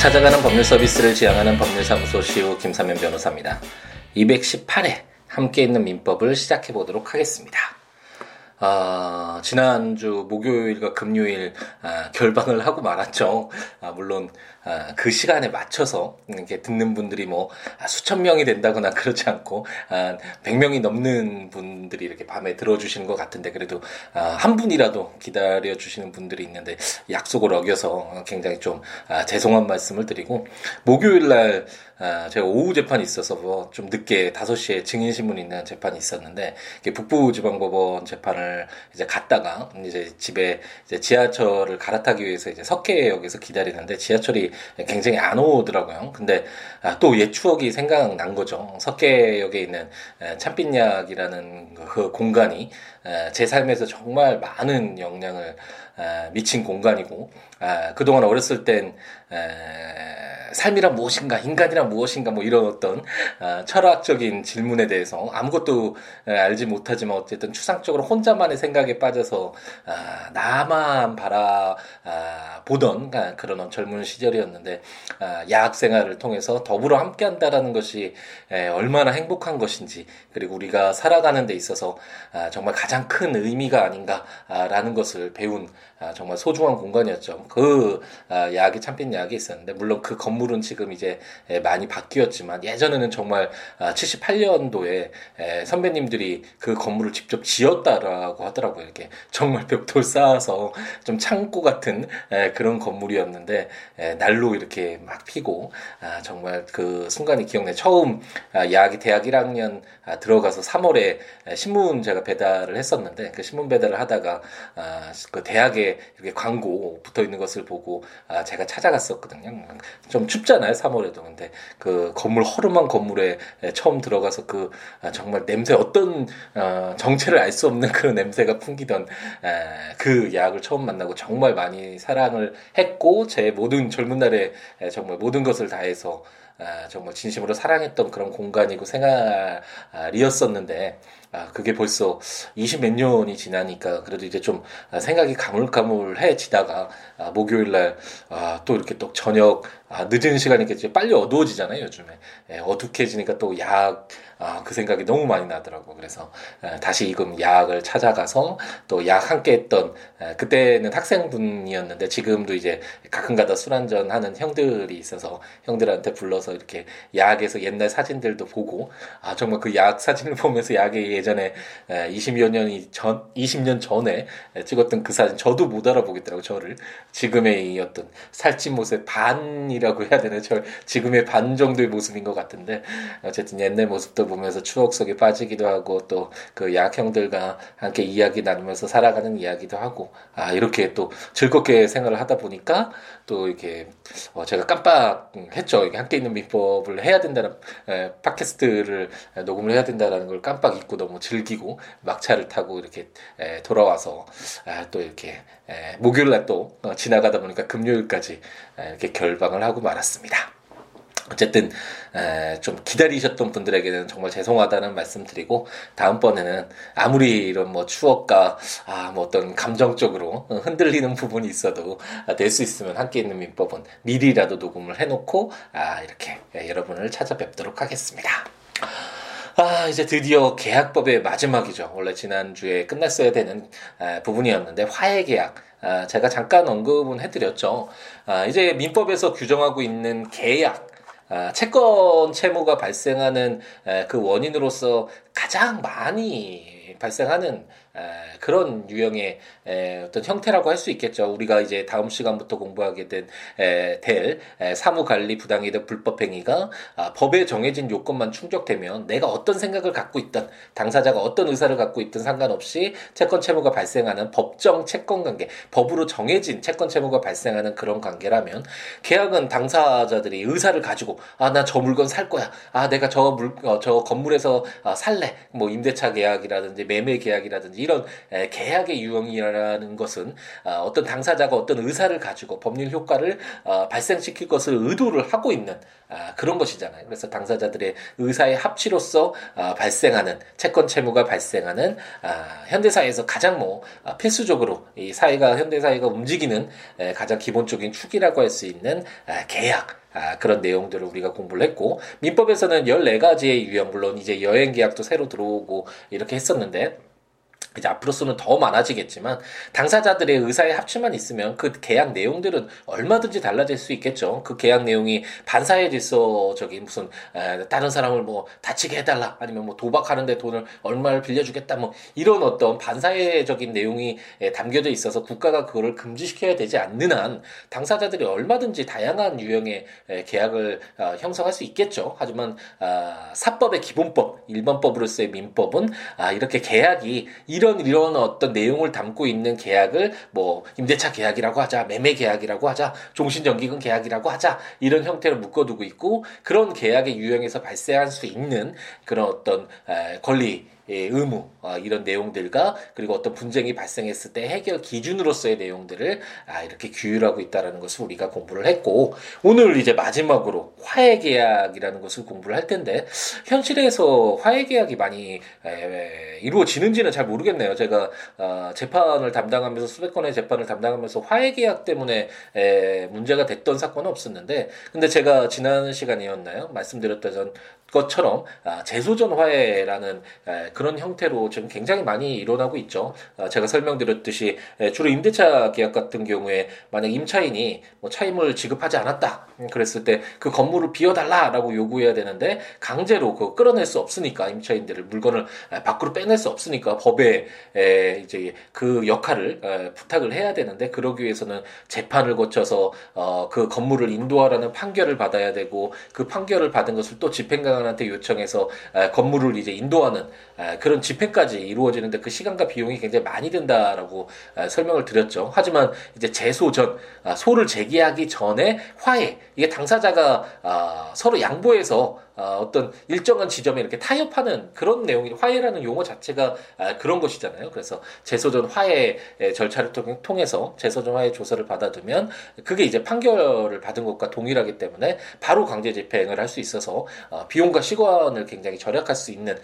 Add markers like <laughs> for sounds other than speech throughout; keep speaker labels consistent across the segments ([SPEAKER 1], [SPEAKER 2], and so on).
[SPEAKER 1] 찾아가는 법률 서비스를 지향하는 법률사무소 시우 김사면 변호사입니다. 218회 함께 있는 민법을 시작해 보도록 하겠습니다. 아, 지난주 목요일과 금요일 아, 결방을 하고 말았죠. 아, 물론 아, 그 시간에 맞춰서 이렇게 듣는 분들이 뭐 아, 수천 명이 된다거나 <laughs> 그렇지 않고 아, 100명이 넘는 분들이 이렇게 밤에 들어주시는 것 같은데 그래도 아, 한 분이라도 기다려 주시는 분들이 있는데 약속을 어겨서 굉장히 좀 아, 죄송한 말씀을 드리고 목요일 날 아, 제가 오후 재판이 있어서 뭐좀 늦게 5시에 증인 신문 있는 재판이 있었는데 북부지방법원 재판을 이제 갔다가 이제 집에 이제 지하철을 갈아타기 위해서 이제 석계역에서 기다리는데 지하철이 굉장히 안 오더라고요. 근데 아, 또 옛 추억이 생각난 거죠. 석계역에 있는 참빛약이라는 그 공간이 제 삶에서 정말 많은 영향을 미친 공간이고 아, 그동안 어렸을 땐 삶이란 무엇인가, 인간이란 무엇인가, 뭐 이런 어떤 아, 철학적인 질문에 대해서 아무것도 알지 못하지만 어쨌든 추상적으로 혼자만의 생각에 빠져서 아, 나만 바라 아, 보던 아, 그런 젊은 시절이었는데 아, 야학 생활을 통해서 더불어 함께한다라는 것이 에, 얼마나 행복한 것인지 그리고 우리가 살아가는 데 있어서 아, 정말 가장 큰 의미가 아닌가라는 것을 배운 아, 정말 소중한 공간이었죠. 그 아, 야학이 참빛 야학이 있었는데 물론 그 건물은 지금 이제 많이 바뀌었지만 예전에는 정말 78년도에 아, 선배님들이 그 건물을 직접 지었다라고 하더라고요. 이렇게 정말 <laughs> 벽돌 쌓아서 좀 창고 같은 그런 건물이었는데 날로 이렇게 막 피고 정말 그 순간이 기억나. 처음 야학이 대학 1학년 들어가서 3월에 신문 제가 배달을 했 었는데 그 신문 배달을 하다가 그 대학에 이렇게 광고 붙어 있는 것을 보고 아, 제가 찾아갔었거든요. 좀 춥잖아요, 3월에도. 근데 그 건물 허름한 건물에 처음 들어가서 그 아, 정말 냄새 어떤 어, 정체를 알 수 없는 그런 냄새가 풍기던 에, 그 야학을 처음 만나고 정말 많이 사랑을 했고 제 모든 젊은 날에 정말 모든 것을 다해서 아, 정말 진심으로 사랑했던 그런 공간이고 생활이었었는데 아, 그게 벌써 20 몇 년이 지나니까 그래도 이제 좀 생각이 가물가물해지다가 아, 목요일 날 아, 또 이렇게 또 저녁 아, 늦은 이제 빨리 어두워지잖아요 요즘에. 예, 어둑해지니까 또 약 아, 그 생각이 너무 많이 나더라고 그래서 에, 다시 이금 약을 찾아가서 또 약 함께 했던 에, 그때는 학생분이었는데 지금도 이제 가끔가다 술 한잔 하는 형들이 있어서 형들한테 불러서 이렇게 약에서 옛날 사진들도 보고 아 정말 그 약 사진을 <laughs> 보면서 약에 예전에 에, 20여 년이 전 20년 전에 찍었던 그 사진 저도 못 알아보겠더라고 저를. 지금의 이 어떤 살찐 모습 반이라고 해야 되나 저 지금의 반 정도의 모습인 것 같은데 어쨌든 옛날 모습도 보면서 추억 속에 빠지기도 하고 또 그 약형들과 함께 이야기 나누면서 살아가는 이야기도 하고 아 이렇게 또 즐겁게 생활을 하다 보니까 또 이렇게 어 제가 깜빡했죠 이게 함께 있는 민법을 해야 된다는 에, 팟캐스트를 녹음을 해야 된다라는 걸 깜빡 잊고 너무 즐기고 막차를 타고 이렇게 에, 돌아와서 아, 또 이렇게 에, 목요일 날또 어, 지나가다 보니까 금요일까지 에, 이렇게 결방을 하고 말았습니다. 어쨌든 에, 좀 기다리셨던 분들에게는 정말 죄송하다는 말씀드리고 다음번에는 아무리 이런 뭐 추억과 아, 뭐 어떤 감정적으로 흔들리는 부분이 있어도 될 수 있으면 함께 있는 민법은 미리라도 녹음을 해놓고 아, 이렇게 여러분을 찾아뵙도록 하겠습니다. 아, 이제 드디어 계약법의 마지막이죠. 원래 지난주에 끝났어야 되는 아, 부분이었는데 화해 계약. 아, 제가 잠깐 언급은 해드렸죠. 아, 이제 민법에서 규정하고 있는 계약. 아, 채권 채무가 발생하는 그 원인으로서 가장 많이 발생하는 그런 유형의 어떤 형태라고 할 수 있겠죠. 우리가 이제 다음 시간부터 공부하게 된, 될 사무관리 부당이득 불법행위가 아, 법에 정해진 요건만 충족되면 내가 어떤 생각을 갖고 있던 당사자가 어떤 의사를 갖고 있든 상관없이 채권 채무가 발생하는 법정 채권 관계, 법으로 정해진 채권 채무가 발생하는 그런 관계라면 계약은 당사자들이 의사를 가지고 아 나 저 물건 살 거야, 아 내가 저물저 건물에서 아, 살래, 뭐 임대차 계약이라든지 매매 계약이라든지 이런 계약의 유형이라는 것은 어, 어떤 당사자가 어떤 의사를 가지고 법률 효과를 어, 발생시킬 것을 의도를 하고 있는 아, 그런 것이잖아요. 그래서 당사자들의 의사의 합치로서 아, 발생하는 채권 채무가 발생하는 아, 현대사회에서 가장 뭐 필수적으로 이 사회가 현대사회가 움직이는 가장 기본적인 축이라고 할 수 있는 계약 아, 그런 내용들을 우리가 공부를 했고 민법에서는 14가지의 유형 물론 이제 여행 계약도 새로 들어오고 이렇게 했었는데 이제 앞으로서는 더 많아지겠지만 당사자들의 의사의 합치만 있으면 그 계약 내용들은 얼마든지 달라질 수 있겠죠. 그 계약 내용이 반사회 질서적인 무슨 에, 다른 사람을 뭐 다치게 해달라 아니면 뭐 도박하는데 돈을 얼마를 빌려주겠다 뭐 이런 어떤 반사회적인 내용이 에, 담겨져 있어서 국가가 그거를 금지시켜야 되지 않는 한 당사자들이 얼마든지 다양한 유형의 에, 계약을 어, 형성할 수 있겠죠. 하지만 아, 사법의 기본법 일반법으로서의 민법은 아, 이렇게 계약이 이런 이런 어떤 내용을 담고 있는 계약을 뭐 임대차 계약이라고 하자, 매매 계약이라고 하자, 종신전기금 계약이라고 하자 이런 형태로 묶어두고 있고 그런 계약의 유형에서 발생할 수 있는 그런 어떤 권리 예, 의무 어, 이런 내용들과 그리고 어떤 분쟁이 발생했을 때 해결 기준으로서의 내용들을 아, 이렇게 규율하고 있다라는 것을 우리가 공부를 했고 오늘 이제 마지막으로 화해 계약이라는 것을 공부를 할 텐데 현실에서 화해 계약이 많이 에, 이루어지는지는 잘 모르겠네요. 제가 어, 재판을 담당하면서 수백 건의 재판을 담당하면서 화해 계약 때문에 에, 문제가 됐던 사건은 없었는데 근데 제가 지난 시간이었나요? 말씀드렸던 것처럼 아, 재소전 화해라는 그런 형태로 지금 굉장히 많이 일어나고 있죠. 아, 제가 설명드렸듯이 주로 임대차 계약 같은 경우에 만약 임차인이 뭐 차임을 지급하지 않았다 음, 그랬을 때 그 건물을 비워달라라고 요구해야 되는데 강제로 그 끌어낼 수 없으니까 임차인들을 물건을 밖으로 빼낼 수 없으니까 법에 이제 그 역할을 부탁을 해야 되는데 그러기 위해서는 재판을 거쳐서 어, 그 건물을 인도하라는 판결을 받아야 되고 그 판결을 받은 것을 또 집행관 재판관한테 요청해서 건물을 이제 인도하는 그런 집회까지 이루어지는데 그 시간과 비용이 굉장히 많이 든다라고 설명을 드렸죠. 하지만 이제 재소 전 아, 소를 제기하기 전에 화해 이게 당사자가 아, 서로 양보해서 아, 어떤 일정한 지점에 이렇게 타협하는 그런 내용이 화해라는 용어 자체가 그런 것이잖아요. 그래서 재소전 화해 절차를 통해서 재소전 화해 조서를 받아두면 그게 이제 판결을 받은 것과 동일하기 때문에 바로 강제 집행을 할 수 있어서 어, 비용과 시간을 굉장히 절약할 수 있는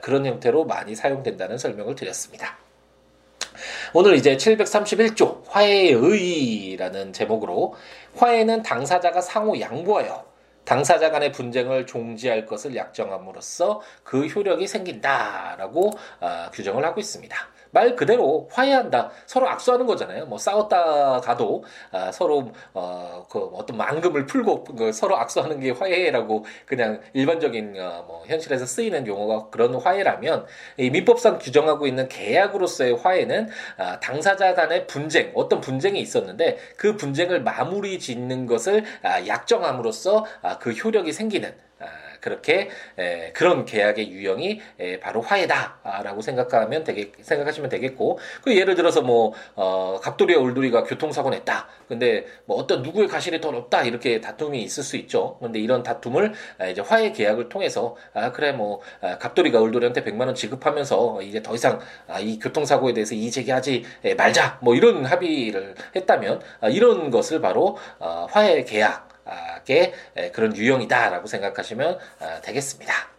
[SPEAKER 1] 그런 형 태로 많이 사용된다는 설명을 드렸습니다. 오늘 이제 731조 화해의 의의라는 제목으로 화해는 당사자가 상호 양보하여 당사자 간의 분쟁을 종지할 것을 약정함으로써 그 효력이 생긴다라고 어, 규정을 하고 있습니다. 말 그대로 화해한다. 서로 악수하는 거잖아요. 뭐 싸웠다 가도 아, 서로 어, 그 어떤 망금을 풀고 그 서로 악수하는 게 화해라고 그냥 일반적인 어, 뭐 현실에서 쓰이는 용어가 그런 화해라면 이 민법상 규정하고 있는 계약으로서의 화해는 아, 당사자 간의 분쟁, 어떤 분쟁이 있었는데 그 분쟁을 마무리 짓는 것을 아, 약정함으로써 아, 그 효력이 생기는 아, 그렇게 에, 그런 계약의 유형이 에, 바로 화해다라고 생각하면 되게 생각하시면 되겠고 그 예를 들어서 뭐 어, 갑돌이와 울돌이가 교통사고 냈다. 근데 뭐 어떤 누구의 가실이 더 높다 이렇게 다툼이 있을 수 있죠. 근데 이런 다툼을 아, 이제 화해 계약을 통해서 아 그래 뭐 아, 갑돌이가 울돌이한테 100만 원 지급하면서 이제 더 이상 아, 이 교통사고에 대해서 이의 제기하지 말자 뭐 이런 합의를 했다면 아, 이런 것을 바로 어, 화해 계약 의 그런 유형이다라고 생각하시면 아, 되겠습니다.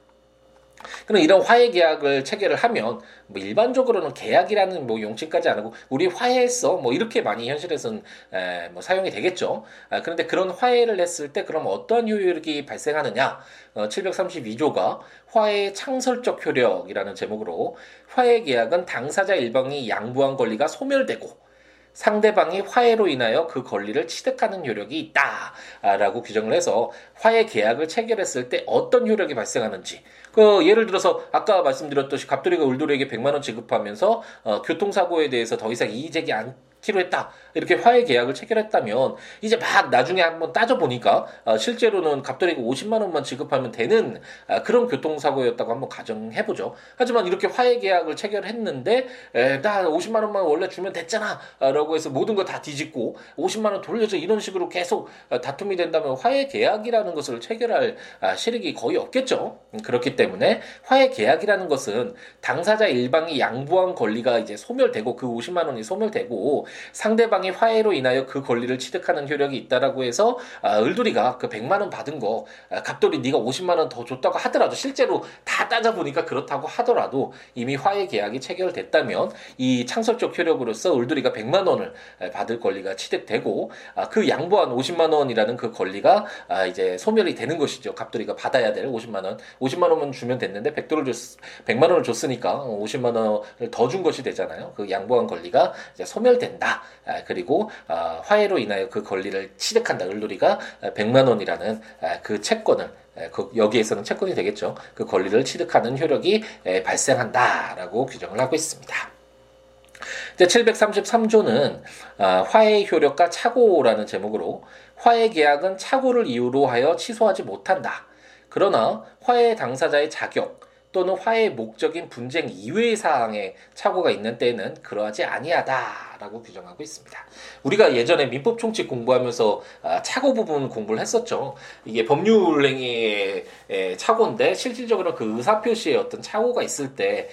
[SPEAKER 1] 그럼 이런 화해 계약을 체결을 하면 뭐 일반적으로는 계약이라는 뭐 용칭까지 안 하고 우리 화해했어 뭐 이렇게 많이 현실에서는 에, 뭐 사용이 되겠죠. 아, 그런데 그런 화해를 했을 때 그럼 어떠한 효력이 발생하느냐? 어, 732조가 화해 창설적 효력이라는 제목으로 화해 계약은 당사자 일방이 양보한 권리가 소멸되고 상대방이 화해로 인하여 그 권리를 취득하는 효력이 있다라고 규정을 해서 화해 계약을 체결했을 때 어떤 효력이 발생하는지. 그 예를 들어서 아까 말씀드렸듯이 갑돌이가 울돌이에게 100만 원 지급하면서 어, 교통사고에 대해서 더 이상 이의 제기 안하 기로 했다. 이렇게 화해 계약을 체결했다면 이제 막 나중에 한번 따져 보니까 어, 실제로는 갑돌이가 50만 원만 지급하면 되는 아, 그런 교통사고였다고 한번 가정해 보죠. 하지만 이렇게 화해 계약을 체결했는데 에, 나 50만 원만 원래 주면 됐잖아 라고 해서 모든 걸다 뒤집고 50만 원 돌려줘 이런 식으로 계속 어, 다툼이 된다면 화해 계약이라는 것을 체결할 아, 실익이 거의 없겠죠. 음, 그렇기 때문에 화해 계약이라는 것은 당사자 일방이 양보한 권리가 이제 소멸되고 그 50만 원이 소멸되고 상대방이 화해로 인하여 그 권리를 취득하는 효력이 있다라고 해서 아, 을돌이가 그 100만 원 받은 거 아, 갑돌이 네가 50만 원 더 줬다고 하더라도 실제로 다 따져 보니까 그렇다고 하더라도 이미 화해 계약이 체결됐다면 이 창설적 효력으로서 을돌이가 100만 원을 받을 권리가 취득되고 아, 그 양보한 50만 원이라는 그 권리가 아, 이제 소멸이 되는 것이죠. 갑돌이가 받아야 될 50만 원. 50만 원만 주면 됐는데 100도를 줬 100만 원을 줬으니까 50만 원을 더 준 것이 되잖아요. 그 양보한 권리가 이제 소멸된다. 아, 그리고 아, 화해로 인하여 그 권리를 취득한다. 을돌이가 100만 원이라는 아, 그 채권을 그 여기에서는 채권이 되겠죠. 그 권리를 취득하는 효력이 발생한다라고 규정을 하고 있습니다. 제 733조는 화해 효력과 착오라는 제목으로 화해 계약은 착오를 이유로 하여 취소하지 못한다. 그러나 화해 당사자의 자격 또는 화해의 목적인 분쟁 이외의 사항에 착오가 있는 때에는 그러하지 아니하다라고 규정하고 있습니다. 우리가 예전에 민법 총칙 공부하면서 아, 착오 부분 공부를 했었죠. 이게 법률 행위의 착오인데 실질적으로 그 의사 표시에 어떤 착오가 있을 때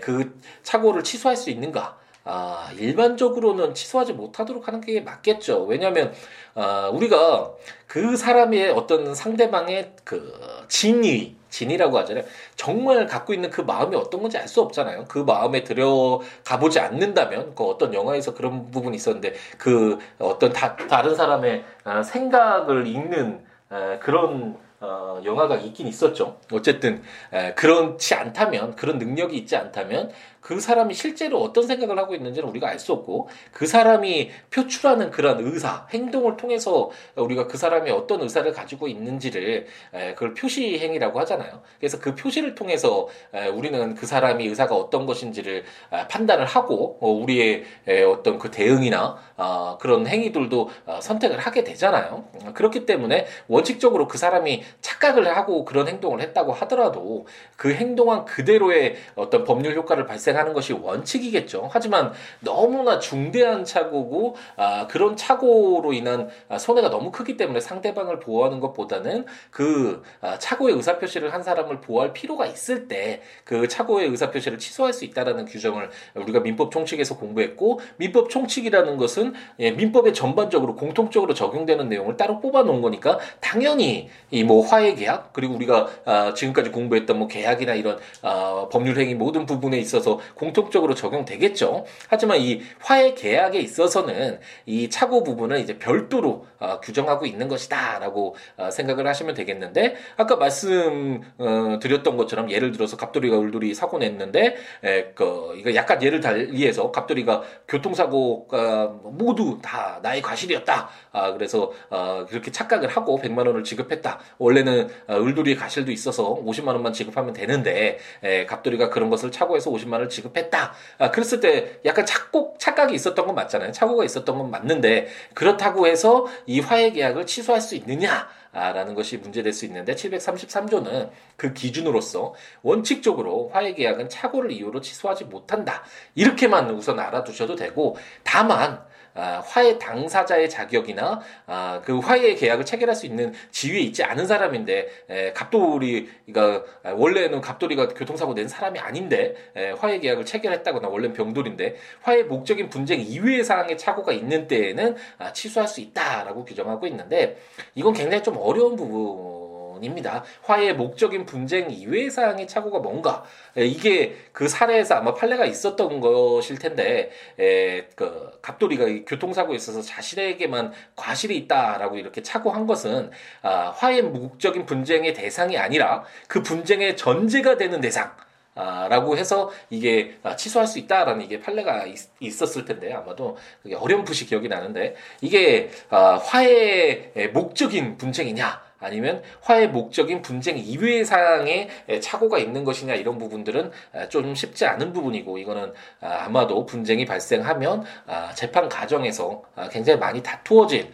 [SPEAKER 1] 그 착오를 취소할 수 있는가? 아, 일반적으로는 취소하지 못하도록 하는 게 맞겠죠. 왜냐하면 아, 우리가 그 사람의 어떤 상대방의 그 진위 진이라고 하잖아요. 정말 갖고 있는 그 마음이 어떤 건지 알 수 없잖아요. 그 마음에 들어가 보지 않는다면 그 어떤 영화에서 그런 부분이 있었는데 그 어떤 다, 다른 사람의 아, 생각을 읽는 아, 그런 어, 영화가 있긴 있었죠. 어쨌든 에, 그렇지 않다면 그런 능력이 있지 않다면 그 사람이 실제로 어떤 생각을 하고 있는지는 우리가 알 수 없고 그 사람이 표출하는 그런 의사, 행동을 통해서 우리가 그 사람이 어떤 의사를 가지고 있는지를 그걸 표시 행위라고 하잖아요. 그래서 그 표시를 통해서 우리는 그 사람이 의사가 어떤 것인지를 판단을 하고 어, 우리의 어떤 그 대응이나 아, 그런 행위들도 어, 선택을 하게 되잖아요. 그렇기 때문에 원칙적으로 그 사람이 착각을 하고 그런 행동을 했다고 하더라도 그 행동한 그대로의 어떤 법률 효과를 발생 발생하는 것이 원칙이겠죠. 하지만 너무나 중대한 착오고 아, 그런 착오로 인한 아, 손해가 너무 크기 때문에 상대방을 보호하는 것보다는 그 아, 착오의 의사표시를 한 사람을 보호할 필요가 있을 때 그 착오의 의사표시를 취소할 수 있다라는 규정을 우리가 민법 총칙에서 공부했고 민법 총칙이라는 것은 예, 민법에 전반적으로 공통적으로 적용되는 내용을 따로 뽑아 놓은 거니까 당연히 이뭐 화해 계약 그리고 우리가 아, 지금까지 공부했던 뭐 계약이나 이런 아, 법률 행위 모든 부분에 있어서 공통적으로 적용되겠죠. 하지만 이 화해 계약에 있어서는 이 착오 부분을 이제 별도로 어, 규정하고 있는 것이다라고 어, 생각을 하시면 되겠는데 아까 말씀 어, 드렸던 것처럼 예를 들어서 갑돌이가 울돌이 사고 냈는데 에, 그 이거 약간 예를 달리해서 갑돌이가 교통사고가 모두 다 나의 과실이었다. 아, 그래서 어, 그렇게 착각을 하고 100만 원을 지급했다. 원래는 어, 울돌이의 과실도 있어서 50만 원만 지급하면 되는데 에, 갑돌이가 그런 것을 착오해서 50만 원을 지급했다. 아, 그랬을 때 약간 착곡, 착각이 있었던 건 맞잖아요. 착오가 있었던 건 맞는데 그렇다고 해서 이 화해 계약을 취소할 수 있느냐? 아, 라는 것이 문제될 수 있는데 733조는 그 기준으로서 원칙적으로 화해 계약은 착오를 이유로 취소하지 못한다. 이렇게만 우선 알아두셔도 되고 다만 아, 화해 당사자의 자격이나 아, 그 화해 계약을 체결할 수 있는 지위에 있지 않은 사람인데 에, 갑돌이가 아, 원래는 갑돌이가 교통사고 낸 사람이 아닌데 에, 화해 계약을 체결했다거나 원래는 병돌인데 화해 목적인 분쟁 이외의 사항에 착오가 있는 때에는 아, 취소할 수 있다라고 규정하고 있는데 이건 굉장히 좀 어려운 부분. 입니다. 화해의 목적인 분쟁 이외의 사항의 착오가 뭔가 에, 이게 그 사례에서 아마 판례가 있었던 것일 텐데 에, 그 갑돌이가 교통사고에 있어서 자신에게만 과실이 있다라고 이렇게 착오한 것은 아, 화해 목적인 분쟁의 대상이 아니라 그 분쟁의 전제가 되는 대상. 아, 라고 해서 이게 아, 취소할 수 있다라는 이게 판례가 있, 었을 텐데 아마도 그게 어렴풋이 기억이 나는데 이게 아, 화해의 목적인 분쟁이냐 아니면 화해 목적인 분쟁 이외의 사항에 착오가 있는 것이냐 이런 부분들은 좀 쉽지 않은 부분이고 이거는 아, 아마도 분쟁이 발생하면 아, 재판 과정에서 아, 굉장히 많이 다투어진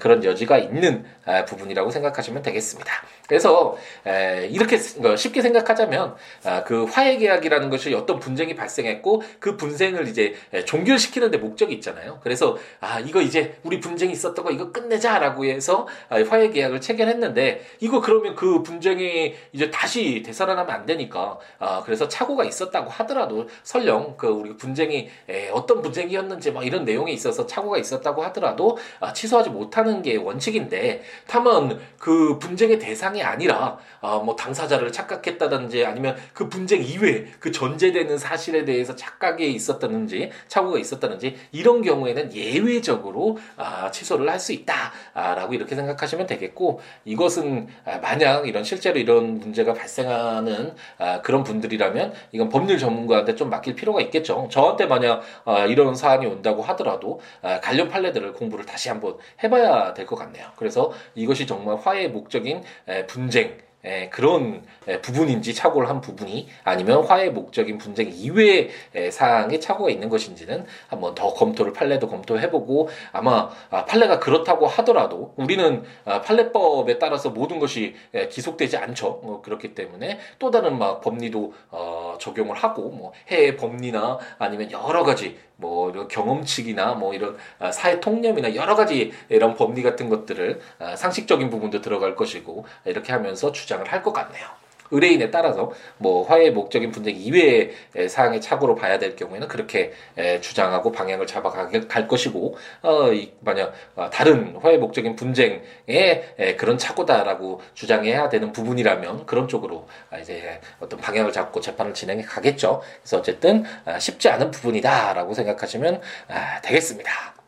[SPEAKER 1] 그런 여지가 있는 부분이라고 생각하시면 되겠습니다. 그래서 이렇게 뭐 쉽게 생각하자면 그 화해 계약이라는 것이 어떤 분쟁이 발생했고 그 분쟁을 이제 종결시키는데 목적이 있잖아요. 그래서 아 이거 이제 우리 분쟁이 있었던 거 이거 끝내자라고 해서 화해 계약을 체결했는데 이거 그러면 그 분쟁이 이제 다시 되살아나면 안 되니까 그래서 착오가 있었다고 하더라도 설령 그 우리 분쟁이 어떤 분쟁이었는지 막 이런 내용에 있어서 착오가 있었다고 하더라도 취소하지 못 못하는 게 원칙인데 다만 그 분쟁의 대상이 아니라 어, 뭐 당사자를 착각했다든지 아니면 그 분쟁 이외에 그 전제되는 사실에 대해서 착각이 있었다든지 착오가 있었다든지 이런 경우에는 예외적으로 아, 취소를 할 수 있다라고 이렇게 생각하시면 되겠고 이것은 아, 만약 이런 실제로 이런 문제가 발생하는 아, 그런 분들이라면 이건 법률 전문가한테 좀 맡길 필요가 있겠죠. 저한테 만약 아, 이런 사안이 온다고 하더라도 아, 관련 판례들을 공부를 다시 한번 해 해봐야 될 것 같네요. 그래서 이것이 정말 화해의 목적인 분쟁, 에, 그런 에, 부분인지 착오를 한 부분이 아니면 화해 목적인 분쟁 이외의 에, 사항에 착오가 있는 것인지는 한번 더 검토를 판례도 검토해보고 아마 아, 판례가 그렇다고 하더라도 우리는 아, 판례법에 따라서 모든 것이 에, 기속되지 않죠. 어, 그렇기 때문에 또 다른 막 법리도 어, 적용을 하고 뭐 해외 법리나 아니면 여러 가지 뭐 경험칙이나 뭐 이런 아, 사회 통념이나 여러 가지 이런 법리 같은 것들을 아, 상식적인 부분도 들어갈 것이고 이렇게 하면서 주장을 할 것 같네요. 의뢰인에 따라서 뭐 화해 목적인 분쟁 이외의 사항의 착오로 봐야 될 경우에는 그렇게 주장하고 방향을 잡아갈 것이고 어 만약 어, 다른 화해 목적인 분쟁에 그런 착오다라고 주장해야 되는 부분이라면 그런 쪽으로 아, 이제 어떤 방향을 잡고 재판을 진행해 가겠죠. 그래서 어쨌든 아, 쉽지 않은 부분이다라고 생각하시면 아, 되겠습니다.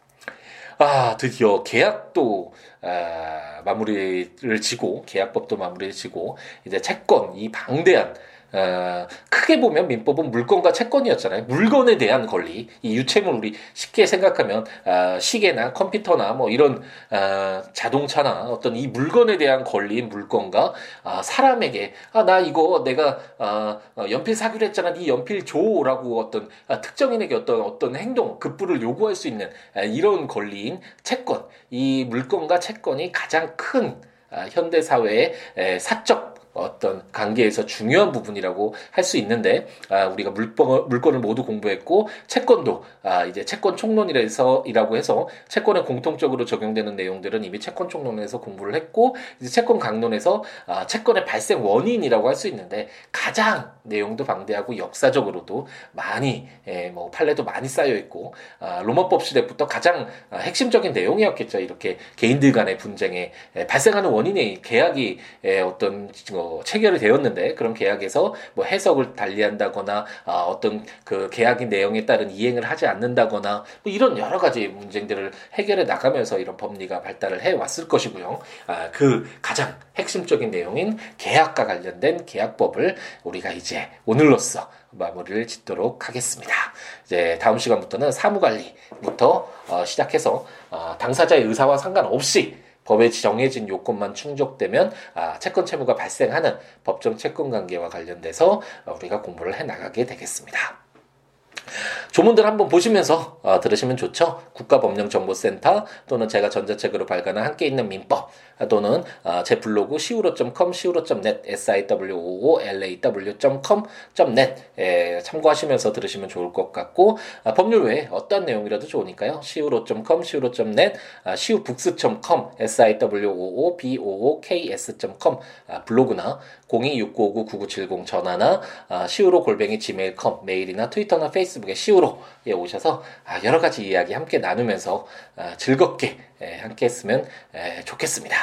[SPEAKER 1] 아 드디어 계약도 아, 마무리를 지고 계약법도 마무리를 지고 이제 채권 이 방대한 어, 크게 보면 민법은 물건과 채권이었잖아요. 물건에 대한 권리, 이 유체물 우리 쉽게 생각하면 어, 시계나 컴퓨터나 뭐 이런 어, 자동차나 어떤 이 물건에 대한 권리인 물건과 어, 사람에게 아 나 이거 내가 어, 어, 연필 사기로 했잖아, 네 연필 줘라고 어떤 아, 특정인에게 어떤 어떤 행동 급부를 요구할 수 있는 아, 이런 권리인 채권, 이 물건과 채권이 가장 큰 아, 현대 사회의 사적 어떤 관계에서 중요한 부분이라고 할 수 있는데 아, 우리가 물권, 물건을 모두 공부했고 채권도 아, 이제 채권 총론이라서 이라고 해서 채권에 공통적으로 적용되는 내용들은 이미 채권 총론에서 공부를 했고 이제 채권 강론에서 아, 채권의 발생 원인이라고 할 수 있는데 가장 내용도 방대하고 역사적으로도 많이 예, 뭐 판례도 많이 쌓여 있고 아, 로마법 시대부터 가장 아, 핵심적인 내용이었겠죠. 이렇게 개인들 간의 분쟁에 예, 발생하는 원인이 계약이 예, 어떤 어, 체결이 되었는데 그런 계약에서 뭐 해석을 달리한다거나 아, 어떤 그 계약의 내용에 따른 이행을 하지 않는다거나 뭐 이런 여러 가지 문제들을 해결해 나가면서 이런 법리가 발달을 해 왔을 것이고요. 아, 그 가장 핵심적인 내용인 계약과 관련된 계약법을 우리가 이제 오늘로써 마무리를 짓도록 하겠습니다. 이제 다음 시간부터는 사무관리부터 어, 시작해서 어, 당사자의 의사와 상관없이 법에 정해진 요건만 충족되면 아, 채권 채무가 발생하는 법정 채권 관계와 관련돼서 우리가 공부를 해 나가게 되겠습니다. 조문들 한번 보시면서 어, 들으시면 좋죠. 국가법령정보센터 또는 제가 전자책으로 발간한 함께 있는 민법 또는 어, 제 블로그 siwo.com, siwo.net, siwoolaw.com.net 에, 참고하시면서 들으시면 좋을 것 같고 아, 법률 외에 어떤 내용이라도 좋으니까요. siwo.com, siwo.net, 아, siwobooks.com, siwoobooks.com 아, 블로그나 026959-9970 전화나 아, siwo 골뱅이 gmail.com 메일이나 트위터나 페이스북에 siwo로에 오셔서 아, 여러 가지 이야기 함께 나누면서 아, 즐겁게 에, 함께 했으면 에, 좋겠습니다.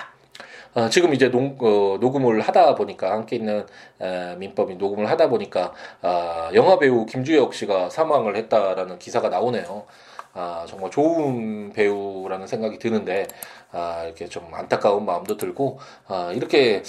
[SPEAKER 1] 어, 지금 이제 농, 어, 녹음을 하다 보니까 함께 있는 에, 민법인 녹음을 하다 보니까 아, 영화 배우 김주혁 씨가 사망을 했다라는 기사가 나오네요. 아, 정말 좋은 배우라는 생각이 드는데 아, 이렇게 좀 안타까운 마음도 들고 아, 이렇게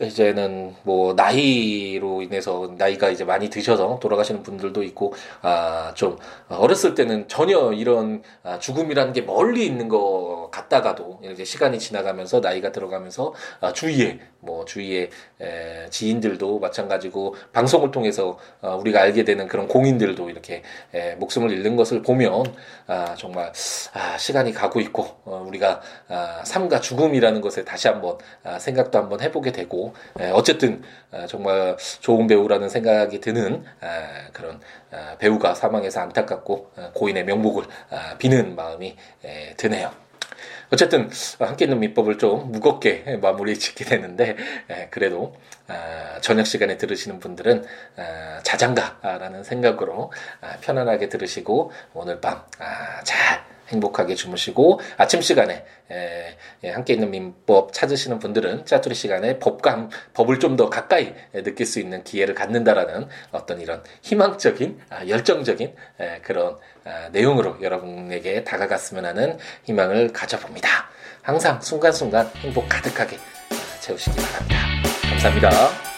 [SPEAKER 1] 이제는 뭐 나이로 인해서 나이가 이제 많이 드셔서 돌아가시는 분들도 있고 아, 좀 어렸을 때는 전혀 이런 아, 죽음이라는 게 멀리 있는 거 어, 갔다가도 이제 시간이 지나가면서 나이가 들어가면서 아, 주위에 뭐 주위에 에, 지인들도 마찬가지고 방송을 통해서 어, 우리가 알게 되는 그런 공인들도 이렇게 에, 목숨을 잃는 것을 보면 아, 정말 아, 시간이 가고 있고 어, 우리가 아, 삶과 죽음이라는 것에 다시 한번 아, 생각도 한번 해보게 되고 에, 어쨌든 아, 정말 좋은 배우라는 생각이 드는 아, 그런 아, 배우가 사망해서 안타깝고 아, 고인의 명복을 아, 비는 마음이 에, 드네요. 어쨌든 함께 있는 민법을 좀 무겁게 마무리 짓게 되는데 그래도 아, 저녁 시간에 들으시는 분들은 아, 자장가라는 생각으로 아, 편안하게 들으시고 오늘 밤 잘 행복하게 주무시고 아침 시간에 예, 함께 있는 민법 찾으시는 분들은 짜투리 시간에 법과 법을 좀 더 가까이 느낄 수 있는 기회를 갖는다라는 어떤 이런 희망적인 열정적인 그런 내용으로 여러분에게 다가갔으면 하는 희망을 가져봅니다. 항상 순간순간 행복 가득하게 채우시기 바랍니다. 감사합니다.